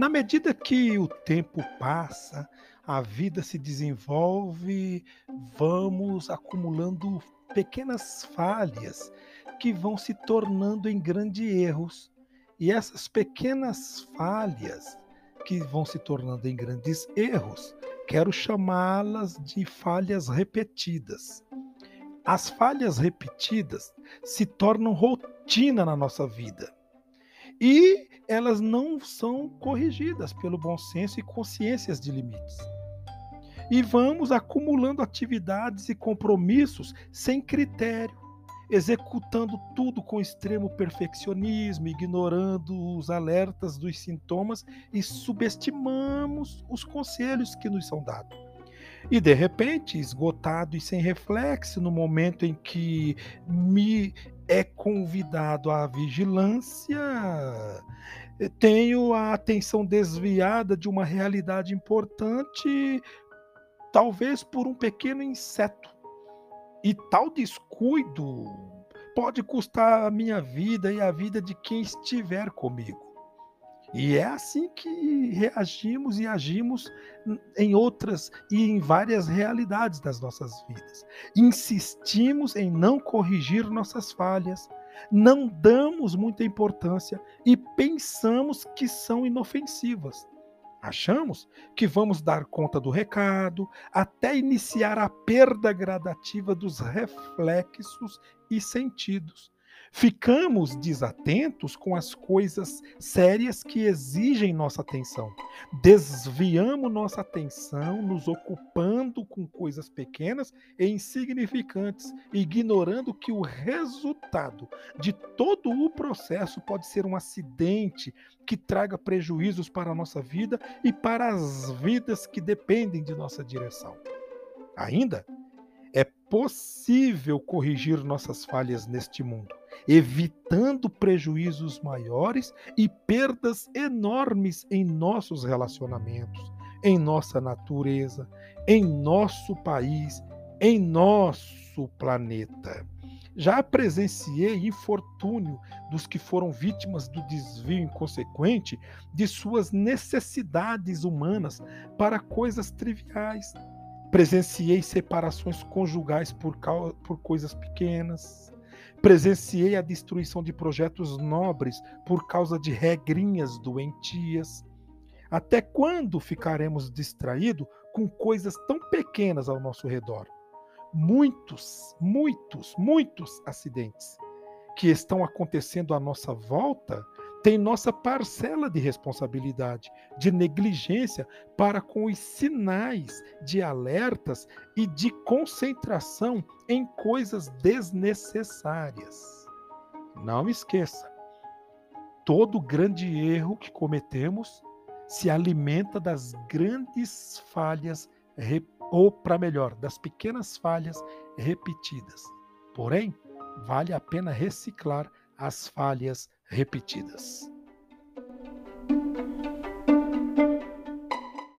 Na medida que o tempo passa, a vida se desenvolve, vamos acumulando pequenas falhas que vão se tornando em grandes erros. E essas pequenas falhas que vão se tornando em grandes erros, quero chamá-las de falhas repetidas. As falhas repetidas se tornam rotina na nossa vida. E elas não são corrigidas pelo bom senso e consciências de limites. E vamos acumulando atividades e compromissos sem critério, executando tudo com extremo perfeccionismo, ignorando os alertas dos sintomas e subestimamos os conselhos que nos são dados. E de repente, esgotado e sem reflexo, no momento em que me é convidado à vigilância, tenho a atenção desviada de uma realidade importante, talvez por um pequeno inseto e tal descuido pode custar a minha vida e a vida de quem estiver comigo. E é assim que reagimos e agimos em outras e em várias realidades das nossas vidas. Insistimos em não corrigir nossas falhas, não damos muita importância e pensamos que são inofensivas. Achamos que vamos dar conta do recado até iniciar a perda gradativa dos reflexos e sentidos, Ficamos desatentos com as coisas sérias que exigem nossa atenção. Desviamos nossa atenção nos ocupando com coisas pequenas e insignificantes, ignorando que o resultado de todo o processo pode ser um acidente que traga prejuízos para a nossa vida e para as vidas que dependem de nossa direção. Ainda, é possível corrigir nossas falhas neste mundo, evitando prejuízos maiores e perdas enormes em nossos relacionamentos, em nossa natureza, em nosso país, em nosso planeta. Já presenciei infortúnio dos que foram vítimas do desvio inconsequente de suas necessidades humanas para coisas triviais, Presenciei separações conjugais por, por coisas pequenas. Presenciei a destruição de projetos nobres por causa de regrinhas doentias. Até quando ficaremos distraídos com coisas tão pequenas ao nosso redor? Muitos, muitos, muitos acidentes que estão acontecendo à nossa volta tem nossa parcela de responsabilidade, de negligência para com os sinais de alertas e de concentração em coisas desnecessárias. Não esqueça, todo grande erro que cometemos se alimenta das grandes falhas, ou para melhor, das pequenas falhas repetidas. Porém, vale a pena reciclar as falhas repetidas.